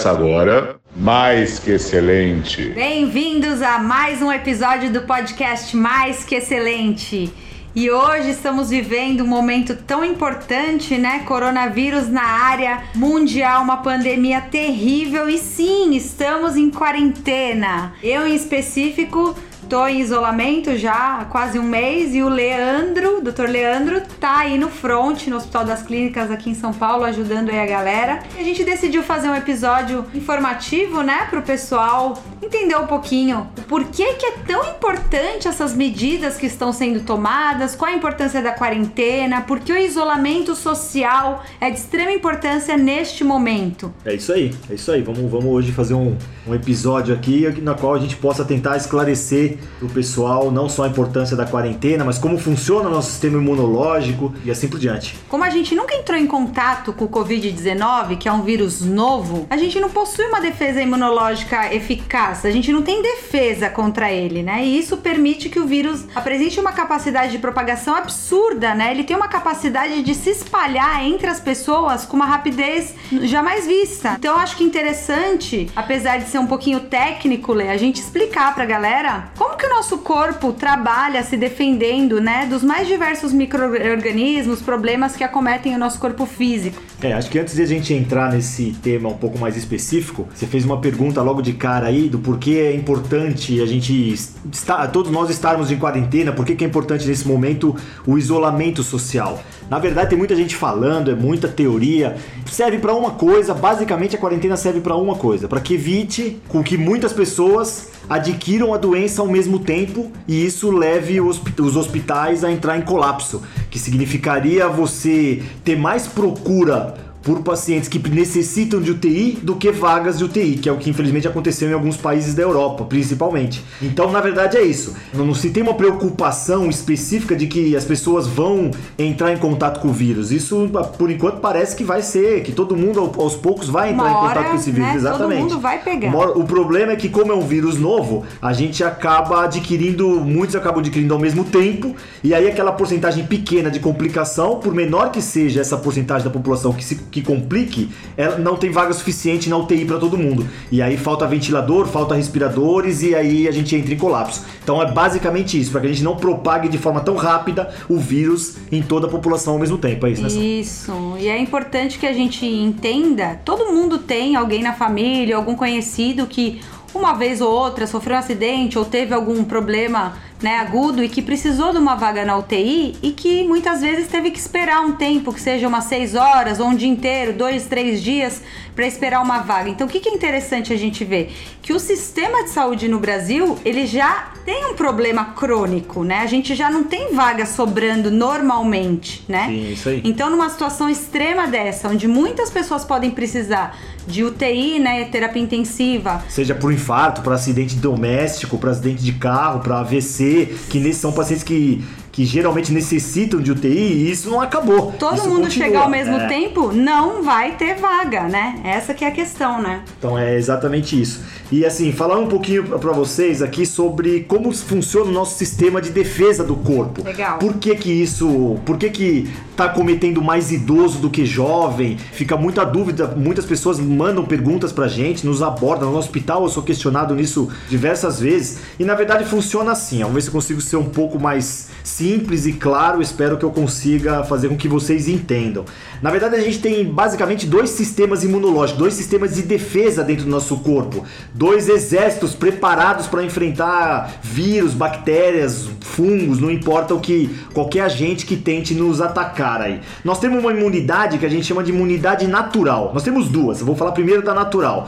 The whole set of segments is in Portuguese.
Começa agora, mais que excelente. Bem-vindos a mais um episódio do podcast Mais que Excelente. E hoje estamos vivendo um momento tão importante, né? Coronavírus na área mundial, uma pandemia terrível e sim, estamos em quarentena. Eu em específico tô em isolamento já há quase um mês e o Leandro, doutor Leandro, tá aí no front, no Hospital das Clínicas aqui em São Paulo, ajudando aí a galera. E a gente decidiu fazer um episódio informativo, né, pro pessoal entender um pouquinho o porquê que é tão importante essas medidas que estão sendo tomadas, qual a importância da quarentena, porque o isolamento social é de extrema importância neste momento. É isso aí, é isso aí. Vamos, vamos hoje fazer um, um episódio aqui na qual a gente possa tentar esclarecer para o pessoal não só a importância da quarentena, mas como funciona o nosso sistema imunológico e assim por diante. Como a gente nunca entrou em contato com o Covid-19, que é um vírus novo, a gente não possui uma defesa imunológica eficaz, a gente não tem defesa contra ele, né? E isso permite que o vírus apresente uma capacidade de propagação absurda, né? Ele tem uma capacidade de se espalhar entre as pessoas com uma rapidez jamais vista. Então eu acho que interessante, apesar de ser um pouquinho técnico, Lê, a gente explicar pra galera como que o nosso corpo trabalha se defendendo, né, dos mais diversos micro-organismos, problemas que acometem o nosso corpo físico? É, acho que antes de a gente entrar nesse tema um pouco mais específico, você fez uma pergunta logo de cara aí do porquê é importante a gente está, todos nós estarmos em quarentena, por que é importante nesse momento o isolamento social. Na verdade, tem muita gente falando, é muita teoria. Serve para uma coisa, basicamente a quarentena serve para uma coisa, para que evite com que muitas pessoas adquiram a doença ao mesmo tempo e isso leve os hospitais a entrar em colapso, que significaria você ter mais procura por pacientes que necessitam de UTI do que vagas de UTI, que é o que infelizmente aconteceu em alguns países da Europa, principalmente. Então, na verdade, é isso. Não se tem uma preocupação específica de que as pessoas vão entrar em contato com o vírus. Isso, por enquanto, parece que vai ser, que todo mundo aos poucos vai entrar uma em contato com esse vírus. Né? Exatamente. Todo mundo vai pegar. O problema é que, como é um vírus novo, a gente acaba adquirindo, muitos acabam adquirindo ao mesmo tempo, e aí aquela porcentagem pequena de complicação, por menor que seja essa porcentagem da população que se que complique, ela não tem vaga suficiente na UTI para todo mundo. E aí falta ventilador, falta respiradores e aí a gente entra em colapso. Então é basicamente isso, para que a gente não propague de forma tão rápida o vírus em toda a população ao mesmo tempo. É isso, né? Isso. E é importante que a gente entenda, todo mundo tem alguém na família, algum conhecido que uma vez ou outra sofreu um acidente ou teve algum problema né, agudo e que precisou de uma vaga na UTI e que muitas vezes teve que esperar um tempo, que seja umas seis horas ou um dia inteiro, dois, três dias, para esperar uma vaga. Então, o que, que é interessante a gente ver? Que o sistema de saúde no Brasil, ele já tem um problema crônico, né? A gente já não tem vaga sobrando normalmente, né? Sim, isso aí. Então, numa situação extrema dessa, onde muitas pessoas podem precisar de UTI, né, terapia intensiva. Seja por infarto, para acidente doméstico, para acidente de carro, para AVC, que são pacientes que que geralmente necessitam de UTI e isso não acabou. Todo isso mundo continua. chegar ao mesmo é. tempo, não vai ter vaga, né? Essa que é a questão, né? Então é exatamente isso. E assim, falar um pouquinho para vocês aqui sobre como funciona o nosso sistema de defesa do corpo. Legal. Por que que isso, por que que tá cometendo mais idoso do que jovem? Fica muita dúvida, muitas pessoas mandam perguntas pra gente, nos abordam no hospital, eu sou questionado nisso diversas vezes. E na verdade funciona assim, vamos ver se eu consigo ser um pouco mais simples e claro, espero que eu consiga fazer com que vocês entendam. Na verdade, a gente tem basicamente dois sistemas imunológicos, dois sistemas de defesa dentro do nosso corpo, dois exércitos preparados para enfrentar vírus, bactérias, fungos, não importa o que qualquer agente que tente nos atacar aí. Nós temos uma imunidade que a gente chama de imunidade natural. Nós temos duas. Eu vou falar primeiro da natural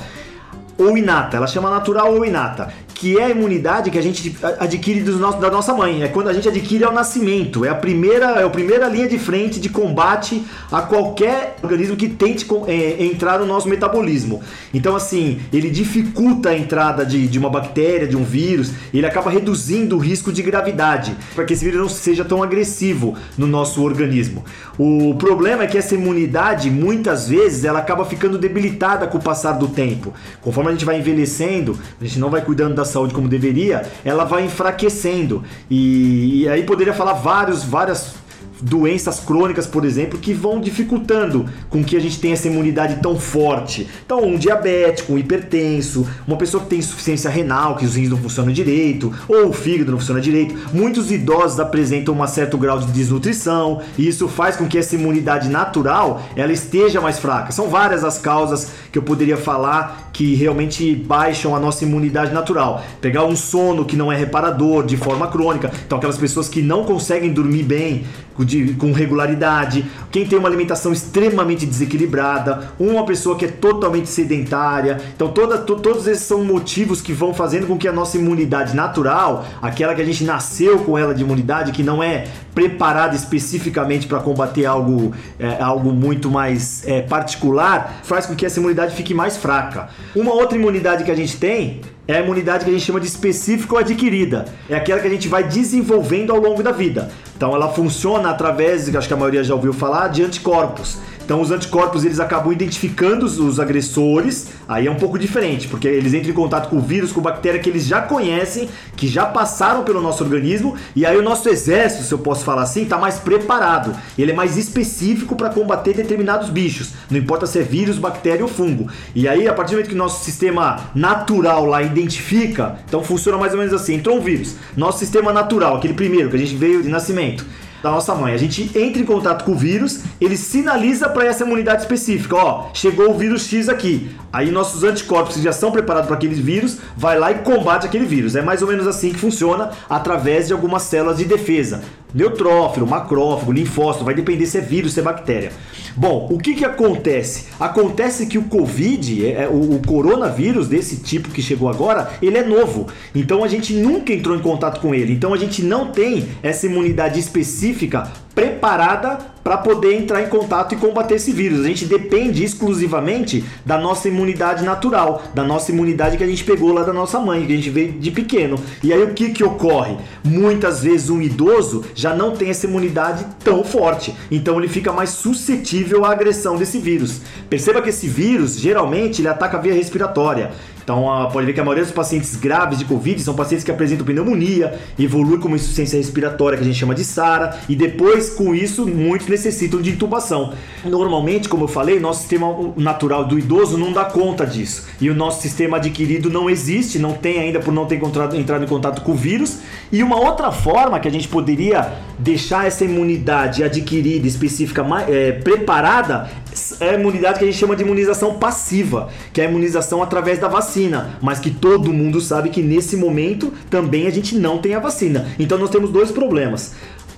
ou inata. Ela chama natural ou inata que é a imunidade que a gente adquire nosso, da nossa mãe. É quando a gente adquire ao nascimento. É a primeira, é a primeira linha de frente de combate a qualquer organismo que tente é, entrar no nosso metabolismo. Então, assim, ele dificulta a entrada de, de uma bactéria, de um vírus, ele acaba reduzindo o risco de gravidade, para que esse vírus não seja tão agressivo no nosso organismo. O problema é que essa imunidade, muitas vezes, ela acaba ficando debilitada com o passar do tempo. Conforme a gente vai envelhecendo, a gente não vai cuidando da saúde como deveria, ela vai enfraquecendo. E, e aí poderia falar vários, várias doenças crônicas, por exemplo, que vão dificultando com que a gente tenha essa imunidade tão forte. Então, um diabético, um hipertenso, uma pessoa que tem insuficiência renal, que os rins não funcionam direito, ou o fígado não funciona direito. Muitos idosos apresentam um certo grau de desnutrição, e isso faz com que essa imunidade natural ela esteja mais fraca. São várias as causas que eu poderia falar que realmente baixam a nossa imunidade natural. Pegar um sono que não é reparador de forma crônica, então aquelas pessoas que não conseguem dormir bem de, com regularidade, quem tem uma alimentação extremamente desequilibrada, uma pessoa que é totalmente sedentária. Então toda, to, todos esses são motivos que vão fazendo com que a nossa imunidade natural, aquela que a gente nasceu com ela de imunidade, que não é preparada especificamente para combater algo, é, algo muito mais é, particular, faz com que essa imunidade fique mais fraca. Uma outra imunidade que a gente tem é a imunidade que a gente chama de específica ou adquirida. É aquela que a gente vai desenvolvendo ao longo da vida. Então ela funciona através, acho que a maioria já ouviu falar, de anticorpos. Então os anticorpos eles acabam identificando os agressores, aí é um pouco diferente, porque eles entram em contato com o vírus, com bactéria que eles já conhecem, que já passaram pelo nosso organismo, e aí o nosso exército, se eu posso falar assim, está mais preparado. Ele é mais específico para combater determinados bichos, não importa se é vírus, bactéria ou fungo. E aí a partir do momento que nosso sistema natural lá identifica, então funciona mais ou menos assim, entrou um vírus, nosso sistema natural, aquele primeiro que a gente veio de nascimento, da nossa mãe. A gente entra em contato com o vírus, ele sinaliza para essa imunidade específica, ó, chegou o vírus X aqui. Aí nossos anticorpos que já são preparados para aquele vírus, vai lá e combate aquele vírus. É mais ou menos assim que funciona através de algumas células de defesa. Neutrófilo, macrófago, linfócito, vai depender se é vírus, se é bactéria. Bom, o que que acontece? Acontece que o Covid, é, é, o, o coronavírus desse tipo que chegou agora, ele é novo. Então a gente nunca entrou em contato com ele. Então a gente não tem essa imunidade específica preparada para poder entrar em contato e combater esse vírus. A gente depende exclusivamente da nossa imunidade natural, da nossa imunidade que a gente pegou lá da nossa mãe, que a gente veio de pequeno. E aí o que que ocorre? Muitas vezes um idoso já não tem essa imunidade tão forte, então ele fica mais suscetível à agressão desse vírus. Perceba que esse vírus geralmente ele ataca a via respiratória. Então, pode ver que a maioria dos pacientes graves de Covid são pacientes que apresentam pneumonia, evoluem com uma insuficiência respiratória que a gente chama de SARA, e depois, com isso, muitos necessitam de intubação. Normalmente, como eu falei, nosso sistema natural do idoso não dá conta disso. E o nosso sistema adquirido não existe, não tem ainda por não ter entrado em contato com o vírus. E uma outra forma que a gente poderia deixar essa imunidade adquirida, específica, é, preparada, é a imunidade que a gente chama de imunização passiva, que é a imunização através da vacina, mas que todo mundo sabe que nesse momento também a gente não tem a vacina. Então nós temos dois problemas.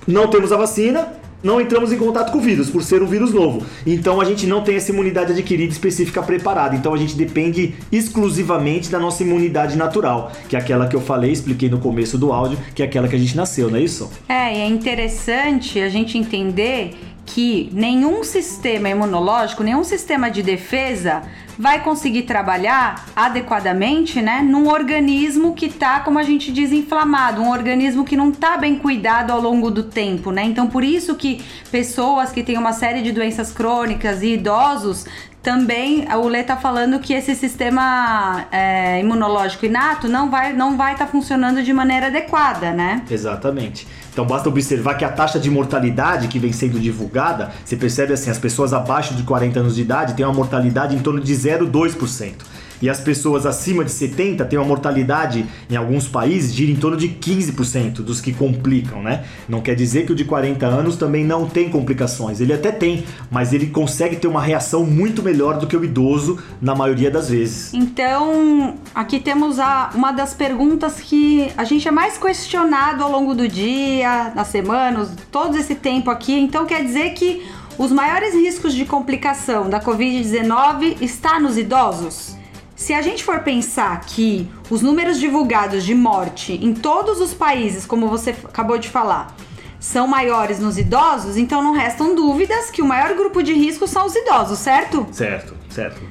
Não temos a vacina, não entramos em contato com o vírus, por ser um vírus novo. Então a gente não tem essa imunidade adquirida específica preparada. Então a gente depende exclusivamente da nossa imunidade natural, que é aquela que eu falei, expliquei no começo do áudio, que é aquela que a gente nasceu, não é isso? É, e é interessante a gente entender que nenhum sistema imunológico, nenhum sistema de defesa vai conseguir trabalhar adequadamente, né, num organismo que tá, como a gente diz, inflamado, um organismo que não tá bem cuidado ao longo do tempo, né? Então, por isso que pessoas que têm uma série de doenças crônicas e idosos também o Lê tá falando que esse sistema é, imunológico inato não vai não vai estar tá funcionando de maneira adequada, né? Exatamente. Então basta observar que a taxa de mortalidade que vem sendo divulgada, você percebe assim, as pessoas abaixo de 40 anos de idade têm uma mortalidade em torno de 0,2% e as pessoas acima de 70 têm uma mortalidade em alguns países de em torno de 15% dos que complicam, né? Não quer dizer que o de 40 anos também não tem complicações, ele até tem, mas ele consegue ter uma reação muito melhor do que o idoso na maioria das vezes. Então, aqui temos a, uma das perguntas que a gente é mais questionado ao longo do dia, nas semanas, todo esse tempo aqui. Então, quer dizer que os maiores riscos de complicação da Covid-19 está nos idosos? Se a gente for pensar que os números divulgados de morte em todos os países, como você acabou de falar, são maiores nos idosos, então não restam dúvidas que o maior grupo de risco são os idosos, certo? Certo, certo.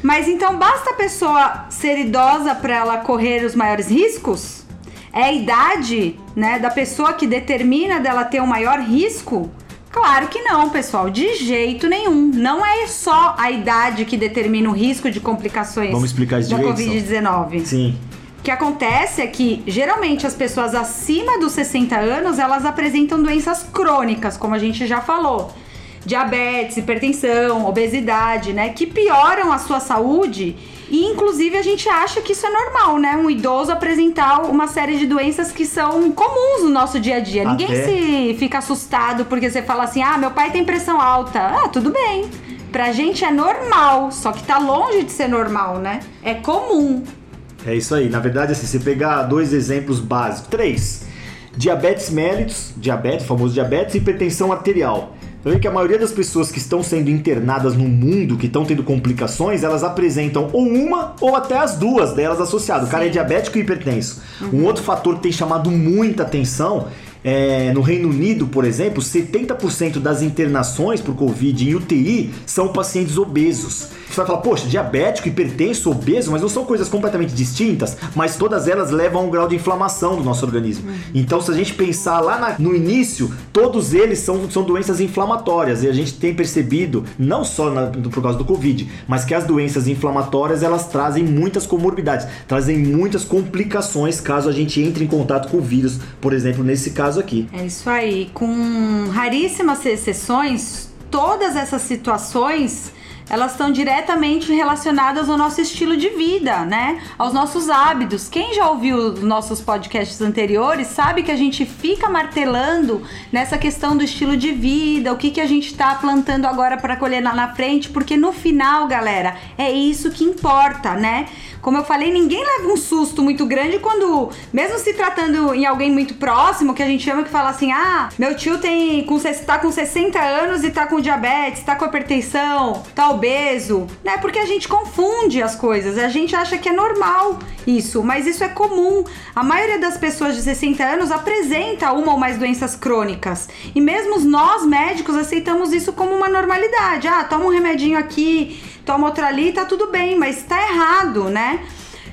Mas então basta a pessoa ser idosa para ela correr os maiores riscos? É a idade, né, da pessoa que determina dela ter um maior risco? Claro que não, pessoal, de jeito nenhum. Não é só a idade que determina o risco de complicações Vamos explicar isso da Covid-19. Sim. O que acontece é que geralmente as pessoas acima dos 60 anos, elas apresentam doenças crônicas, como a gente já falou. Diabetes, hipertensão, obesidade, né, que pioram a sua saúde e inclusive a gente acha que isso é normal, né? Um idoso apresentar uma série de doenças que são comuns no nosso dia a dia. Ninguém Até- se fica assustado porque você fala assim: "Ah, meu pai tem pressão alta". Ah, tudo bem. Pra gente é normal, só que tá longe de ser normal, né? É comum. É isso aí. Na verdade, assim, você pegar dois exemplos básicos, três: diabetes mellitus, diabetes, famoso diabetes, e hipertensão arterial. Então, vê que a maioria das pessoas que estão sendo internadas no mundo, que estão tendo complicações, elas apresentam ou uma ou até as duas delas associadas. O cara é diabético e hipertenso. Um outro fator que tem chamado muita atenção é, no Reino Unido, por exemplo, 70% das internações por Covid em UTI são pacientes obesos. Você vai falar, poxa, diabético, hipertenso, obeso, mas não são coisas completamente distintas, mas todas elas levam a um grau de inflamação do nosso organismo. Então, se a gente pensar lá na- no início, todos eles são, são doenças inflamatórias e a gente tem percebido, não só na- por causa do Covid, mas que as doenças inflamatórias elas trazem muitas comorbidades, trazem muitas complicações caso a gente entre em contato com o vírus, por exemplo, nesse caso aqui. É isso aí. Com raríssimas exceções, todas essas situações elas estão diretamente relacionadas ao nosso estilo de vida, né? Aos nossos hábitos. Quem já ouviu os nossos podcasts anteriores sabe que a gente fica martelando nessa questão do estilo de vida, o que, que a gente tá plantando agora para colher lá na frente, porque no final, galera, é isso que importa, né? Como eu falei, ninguém leva um susto muito grande quando, mesmo se tratando em alguém muito próximo, que a gente chama que fala assim: ah, meu tio tem com, tá com 60 anos e tá com diabetes, tá com hipertensão, tá obeso, né? Porque a gente confunde as coisas, a gente acha que é normal isso, mas isso é comum. A maioria das pessoas de 60 anos apresenta uma ou mais doenças crônicas. E mesmo nós médicos aceitamos isso como uma normalidade. Ah, toma um remedinho aqui, toma outro ali, tá tudo bem, mas tá errado, né?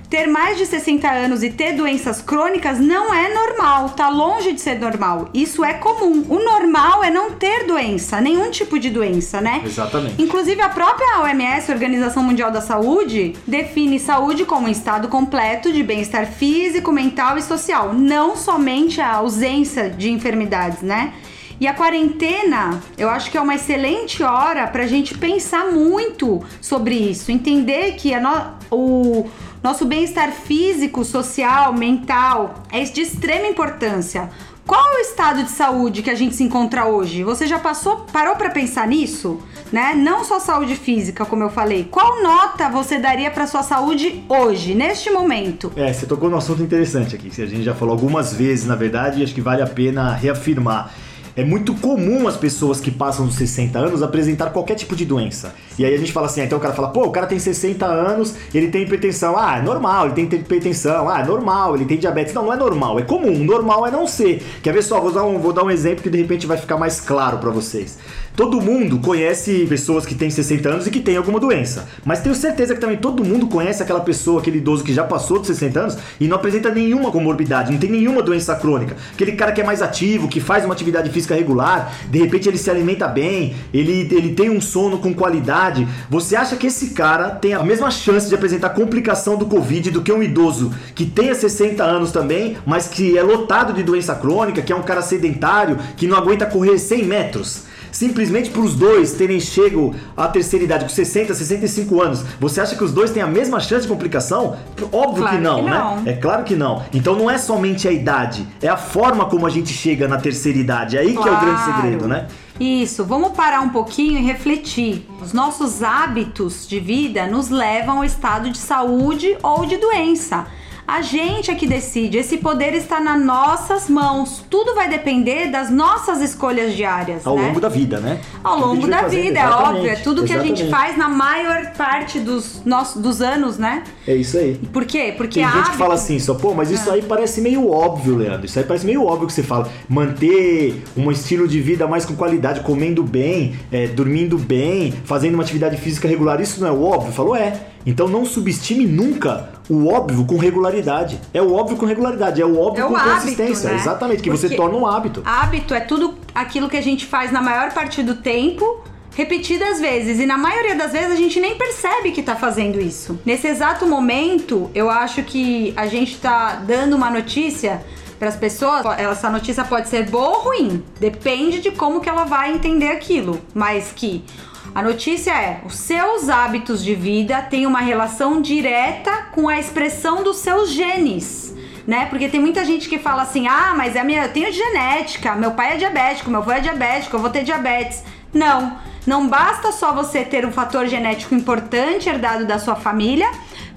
Ter mais de 60 anos e ter doenças crônicas não é normal, tá longe de ser normal. Isso é comum. O normal é não ter doença, nenhum tipo de doença, né? Exatamente. Inclusive, a própria OMS, Organização Mundial da Saúde, define saúde como um estado completo de bem-estar físico, mental e social, não somente a ausência de enfermidades, né? E a quarentena, eu acho que é uma excelente hora pra gente pensar muito sobre isso, entender que a no- o nosso bem-estar físico, social, mental é de extrema importância. Qual é o estado de saúde que a gente se encontra hoje? Você já passou, parou pra pensar nisso? Né? Não só saúde física, como eu falei. Qual nota você daria pra sua saúde hoje, neste momento? É, você tocou num assunto interessante aqui, que a gente já falou algumas vezes, na verdade, e acho que vale a pena reafirmar. É muito comum as pessoas que passam dos 60 anos apresentar qualquer tipo de doença. E aí a gente fala assim, ah, então o cara fala, pô, o cara tem 60 anos, ele tem hipertensão. Ah, é normal, ele tem hipertensão. Ah, é normal, ele tem diabetes. Não, não é normal, é comum. Normal é não ser. Quer ver só? Vou dar um, vou dar um exemplo que de repente vai ficar mais claro pra vocês. Todo mundo conhece pessoas que têm 60 anos e que têm alguma doença. Mas tenho certeza que também todo mundo conhece aquela pessoa, aquele idoso que já passou dos 60 anos e não apresenta nenhuma comorbidade, não tem nenhuma doença crônica. Aquele cara que é mais ativo, que faz uma atividade física regular, de repente ele se alimenta bem, ele, ele tem um sono com qualidade. Você acha que esse cara tem a mesma chance de apresentar complicação do Covid do que um idoso que tenha 60 anos também, mas que é lotado de doença crônica, que é um cara sedentário, que não aguenta correr 100 metros? Simplesmente para os dois terem chego à terceira idade, com 60, 65 anos, você acha que os dois têm a mesma chance de complicação? Óbvio Claro que não, que né? não. É claro que não. Então não é somente a idade, é a forma como a gente chega na terceira idade. Aí que é o grande Claro. segredo, né? Isso, vamos parar um pouquinho e refletir. Os nossos hábitos de vida nos levam ao estado de saúde ou de doença. A gente é que decide, esse poder está nas nossas mãos. Tudo vai depender das nossas escolhas diárias, Ao né? longo da vida, né? Ao que longo da vida, é exatamente, óbvio. É tudo que a gente exatamente. faz na maior parte dos, nossos, dos anos, né? É isso aí. Por quê? Porque Tem gente hábito- que fala assim, só, pô, mas isso aí parece meio óbvio, Leandro. Isso aí parece meio óbvio que você fala. Manter um estilo de vida mais com qualidade, comendo bem, é, dormindo bem, fazendo uma atividade física regular, isso não é óbvio? Falou, é. Então não subestime nunca o óbvio com regularidade. É o óbvio com regularidade, é o óbvio É o com hábito, consistência. né? Exatamente, que você Porque torna um hábito. Hábito é tudo aquilo que a gente faz na maior parte do tempo, repetidas vezes e na maioria das vezes a gente nem percebe que tá fazendo isso. Nesse exato momento, eu acho que a gente tá dando uma notícia para as pessoas, essa notícia pode ser boa ou ruim, depende de como que ela vai entender aquilo, mas que a notícia é: os seus hábitos de vida têm uma relação direta com a expressão dos seus genes. Né? Porque tem muita gente que fala assim: "Ah, mas é minha, eu tenho genética, meu pai é diabético, meu avô é diabético, eu vou ter diabetes". Não, não basta só você ter um fator genético importante herdado da sua família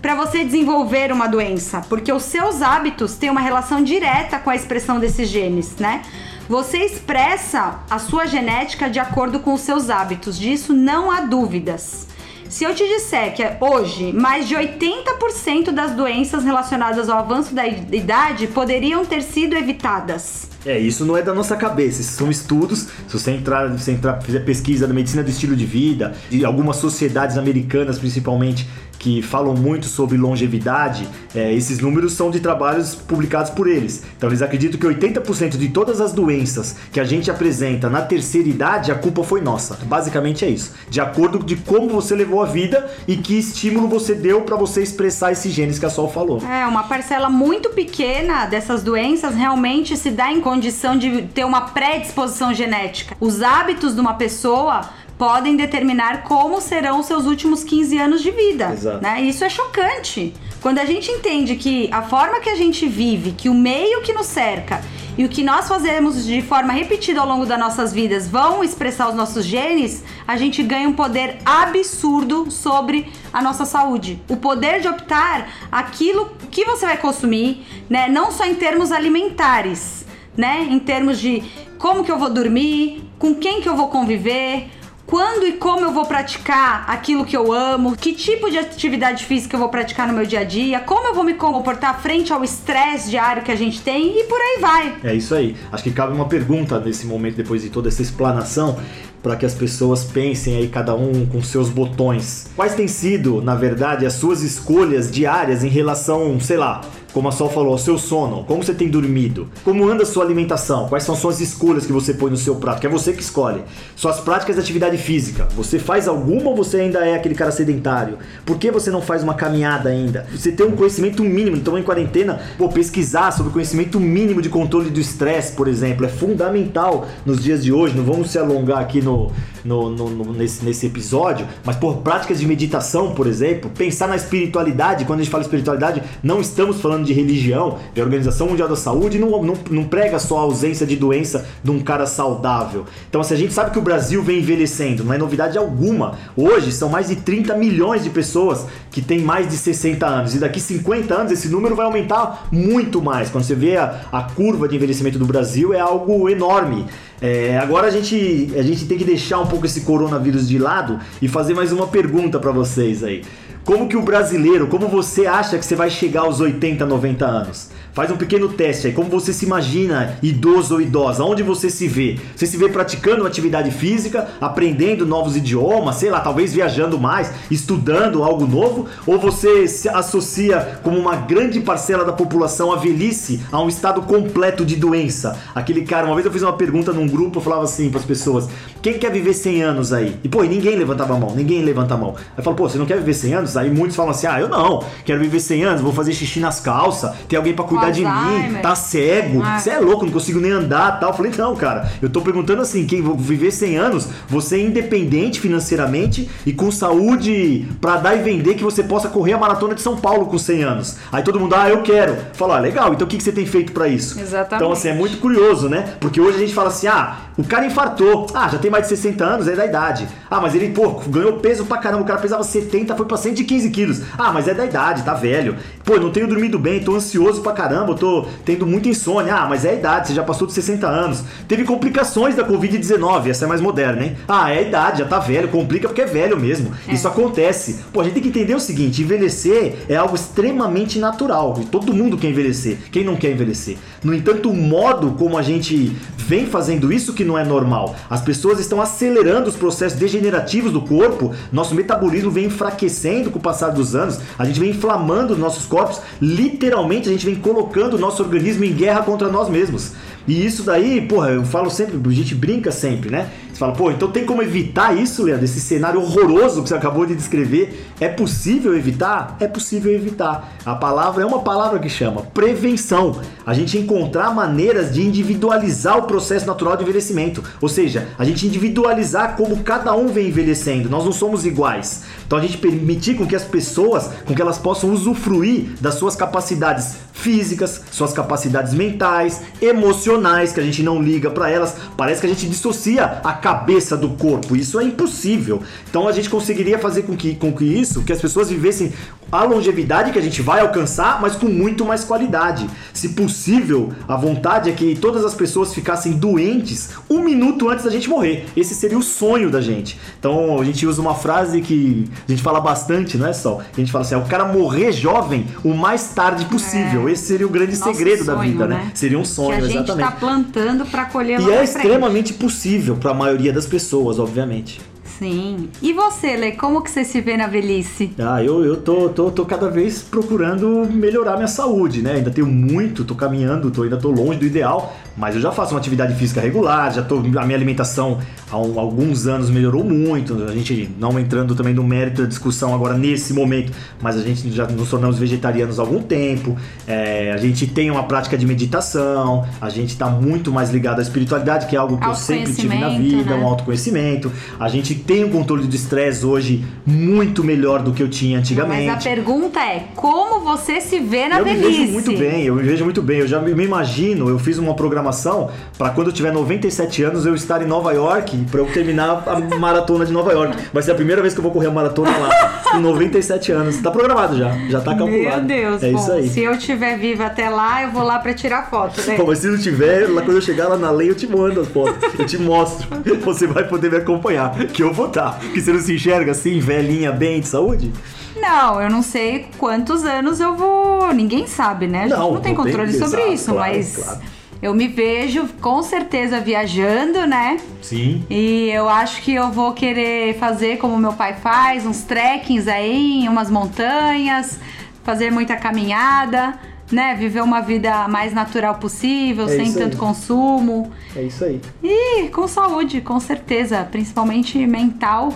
para você desenvolver uma doença, porque os seus hábitos têm uma relação direta com a expressão desses genes, né? Você expressa a sua genética de acordo com os seus hábitos, disso não há dúvidas. Se eu te disser que hoje mais de 80% das doenças relacionadas ao avanço da idade poderiam ter sido evitadas. É, isso não é da nossa cabeça, esses são estudos. Se você entrar, se entrar, fizer pesquisa da medicina do estilo de vida, de algumas sociedades americanas principalmente, que falam muito sobre longevidade, é, esses números são de trabalhos publicados por eles. Então eles acreditam que 80% de todas as doenças que a gente apresenta na terceira idade, a culpa foi nossa. Basicamente é isso. De acordo de como você levou a vida e que estímulo você deu para você expressar esses genes que a Sol falou. É, uma parcela muito pequena dessas doenças realmente se dá em condição de ter uma predisposição genética. Os hábitos de uma pessoa podem determinar como serão os seus últimos 15 anos de vida. Exato. Né? Isso é chocante. Quando a gente entende que a forma que a gente vive, que o meio que nos cerca e o que nós fazemos de forma repetida ao longo das nossas vidas vão expressar os nossos genes, a gente ganha um poder absurdo sobre a nossa saúde. O poder de optar aquilo que você vai consumir, né? Não só em termos alimentares, né? Em termos de como que eu vou dormir, com quem que eu vou conviver, quando e como eu vou praticar aquilo que eu amo, que tipo de atividade física eu vou praticar no meu dia a dia, como eu vou me comportar frente ao estresse diário que a gente tem e por aí vai. É isso aí. Acho que cabe uma pergunta nesse momento, depois de toda essa explanação, para que as pessoas pensem aí, cada um com seus botões. Quais têm sido, na verdade, as suas escolhas diárias em relação, sei lá, como a Sol falou, o seu sono, como você tem dormido, como anda a sua alimentação, quais são suas escolhas que você põe no seu prato, que é você que escolhe. Suas práticas de atividade física, você faz alguma ou você ainda é aquele cara sedentário? Por que você não faz uma caminhada ainda? Você tem um conhecimento mínimo, então em quarentena, pô, pesquisar sobre conhecimento mínimo de controle do estresse, por exemplo, é fundamental nos dias de hoje. Não vamos se alongar aqui no, no, no, no nesse, nesse episódio, mas por práticas de meditação, por exemplo, pensar na espiritualidade, quando a gente fala espiritualidade, não estamos falando de religião, a Organização Mundial da Saúde não, não, não prega só a ausência de doença de um cara saudável. Então, assim, a gente sabe que o Brasil vem envelhecendo, não é novidade alguma. Hoje são mais de 30 milhões de pessoas que têm mais de 60 anos. E daqui 50 anos esse número vai aumentar muito mais. Quando você vê a, a curva de envelhecimento do Brasil, é algo enorme. É, agora a gente, a gente tem que deixar um pouco esse coronavírus de lado e fazer mais uma pergunta para vocês aí. Como que o brasileiro, como você acha que você vai chegar aos 80, 90 anos? Faz um pequeno teste aí, como você se imagina idoso ou idosa, onde você se vê? Você se vê praticando uma atividade física, aprendendo novos idiomas, sei lá, talvez viajando mais, estudando algo novo? Ou você se associa como uma grande parcela da população a velhice a um estado completo de doença? Aquele cara, uma vez eu fiz uma pergunta num grupo, eu falava assim para as pessoas: quem quer viver 100 anos aí? E pô, ninguém levantava a mão, ninguém levanta a mão. Aí eu falo, pô, você não quer viver 100 anos? Aí muitos falam assim: ah, eu não, quero viver 100 anos, vou fazer xixi nas calças, ter alguém para cuidar cuidar de mim, tá cego, você é louco, não consigo nem andar tal. Eu falei, não, cara, eu tô perguntando assim, quem viver 100 anos, você é independente financeiramente e com saúde para dar e vender que você possa correr a maratona de São Paulo com 100 anos. Aí todo mundo, ah, eu quero. Fala, ah, legal, então o que, que você tem feito para isso? Exatamente. Então, assim, é muito curioso, né? Porque hoje a gente fala assim, ah, o cara infartou, ah, já tem mais de 60 anos, é da idade. Ah, mas ele, pô, ganhou peso pra caramba, o cara pesava 70, foi pra 115 quilos. Ah, mas é da idade, tá velho. Pô, não tenho dormido bem, tô ansioso pra caramba tô tendo muita insônia. Ah, mas é a idade, você já passou de 60 anos. Teve complicações da Covid-19, essa é mais moderna, hein? Ah, é a idade, já tá velho, complica porque é velho mesmo. É. Isso acontece. Pô, a gente tem que entender o seguinte: envelhecer é algo extremamente natural. E todo mundo quer envelhecer. Quem não quer envelhecer? No entanto, o modo como a gente vem fazendo isso que não é normal. As pessoas estão acelerando os processos degenerativos do corpo, nosso metabolismo vem enfraquecendo com o passar dos anos, a gente vem inflamando os nossos corpos, literalmente a gente vem colocando o nosso organismo em guerra contra nós mesmos. E isso daí, porra, eu falo sempre, a gente brinca sempre, né? Você fala, pô, então tem como evitar isso, Leandro? Esse cenário horroroso que você acabou de descrever. É possível evitar? É possível evitar. A palavra é uma palavra que chama prevenção. A gente encontrar maneiras de individualizar o processo natural de envelhecimento. Ou seja, a gente individualizar como cada um vem envelhecendo. Nós não somos iguais. Então a gente permitir com que as pessoas, com que elas possam usufruir das suas capacidades físicas, suas capacidades mentais, emocionais, que a gente não liga para elas. Parece que a gente dissocia a cabeça do corpo. Isso é impossível. Então a gente conseguiria fazer com que, com que isso, que as pessoas vivessem a longevidade que a gente vai alcançar, mas com muito mais qualidade. Se possível, a vontade é que todas as pessoas ficassem doentes um minuto antes da gente morrer. Esse seria o sonho da gente. Então a gente usa uma frase que a gente fala bastante, não é só? A gente fala assim: é o cara morrer jovem o mais tarde possível. É. Esse seria o grande Nosso segredo da sonho, vida, né? né? Seria um sonho, que a gente exatamente. está plantando para colher E é extremamente possível para a maioria das pessoas, obviamente. Sim. E você, Lê, como que você se vê na velhice? Ah, eu, eu tô, tô, tô cada vez procurando melhorar minha saúde, né? Ainda tenho muito, tô caminhando, tô, ainda tô longe do ideal, mas eu já faço uma atividade física regular, já tô. A minha alimentação há um- alguns anos melhorou muito. A gente não entrando também no mérito da discussão agora nesse momento, mas a gente já nos tornamos vegetarianos há algum tempo. É, a gente tem uma prática de meditação, a gente tá muito mais ligado à espiritualidade, que é algo que eu sempre tive na vida, né? um autoconhecimento. A gente tem um controle do estresse hoje muito melhor do que eu tinha antigamente. Mas a pergunta é: como você se vê na eu velhice? me vejo muito bem, eu me vejo muito bem. Eu já me imagino, eu fiz uma programação para quando eu tiver 97 anos eu estar em Nova York para eu terminar a maratona de Nova York. Vai ser a primeira vez que eu vou correr a maratona lá, com 97 anos. Tá programado já, já tá calculado. Meu Deus, é bom, isso aí. se eu estiver viva até lá, eu vou lá pra tirar foto, né? Pô, mas se não tiver, lá quando eu chegar lá na lei, eu te mando as fotos. Eu te mostro. Você vai poder me acompanhar. Que eu vou estar. Que você não se enxerga assim, velhinha, bem, de saúde? Não, eu não sei quantos anos eu vou. Ninguém sabe, né? A gente Não, não, tem controle sobre exato, isso, claro, mas claro. eu me vejo com certeza viajando, né? Sim. E eu acho que eu vou querer fazer como meu pai faz, uns trekkings aí, em umas montanhas, fazer muita caminhada, né? Viver uma vida mais natural possível, É sem isso aí. tanto consumo. É isso aí. E com saúde, com certeza, principalmente mental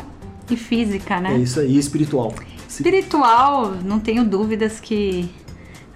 e física, né? É isso aí, espiritual. Espiritual, não tenho dúvidas que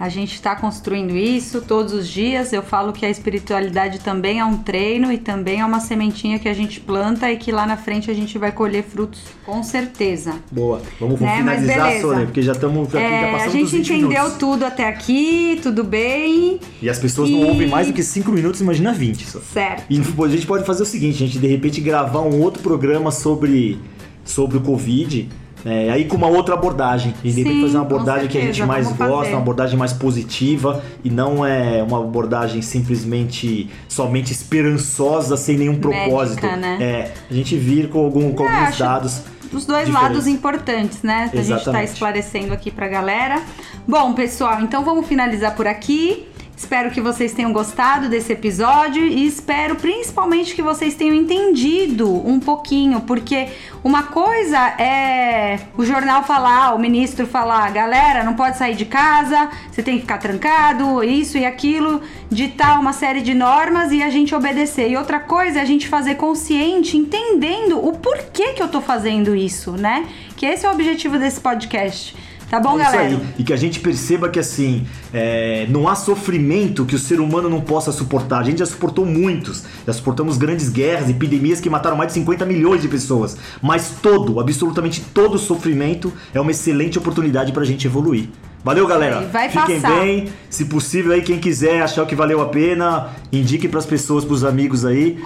a gente está construindo isso todos os dias. Eu falo que a espiritualidade também é um treino e também é uma sementinha que a gente planta e que lá na frente a gente vai colher frutos, com certeza. Boa. Vamos Né, finalizar. Sônia, porque já estamos já, já É, a passamos gente dos 20 entendeu minutos. tudo até aqui, tudo bem, E as pessoas não E- ouvem mais do que 5 minutos, imagina 20 só. certo? E a gente pode fazer o seguinte, a gente de repente gravar um outro programa sobre, sobre o Covid, né, aí com uma outra abordagem. E de Sim, fazer uma abordagem que a gente certeza, mais gosta, fazer. uma abordagem mais positiva e não é uma abordagem simplesmente somente esperançosa, sem nenhum Médica, propósito. né? É, a gente vir com, algum, com É, alguns dados. Os dois lados importantes, né? Que a gente está esclarecendo aqui pra galera. Bom, pessoal, então vamos finalizar por aqui. Espero que vocês tenham gostado desse episódio e espero principalmente que vocês tenham entendido um pouquinho, porque uma coisa é o jornal falar, o ministro falar, galera, não pode sair de casa, você tem que ficar trancado, isso e aquilo, ditar uma série de normas e a gente obedecer. E outra coisa é a gente fazer consciente, entendendo o porquê que eu tô fazendo isso, né? Que esse é o objetivo desse podcast. Tá bom, É isso galera? aí. E que a gente perceba que assim, é, não há sofrimento que o ser humano não possa suportar. A gente já suportou muitos. Já suportamos grandes guerras, epidemias que mataram mais de 50 milhões de pessoas. Mas todo, absolutamente todo sofrimento é uma excelente oportunidade pra gente evoluir. Valeu, galera. Vai Fiquem passar. bem. Se possível aí, quem quiser achar que valeu a pena, indique pras pessoas, pros amigos aí.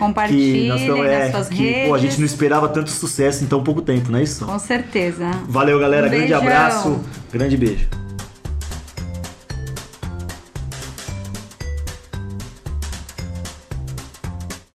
Estamos- nas suas que, pô, a gente redes. não esperava tanto sucesso em tão pouco tempo, não é isso? Com certeza. Valeu, galera. Um grande beijão. abraço. Grande beijo.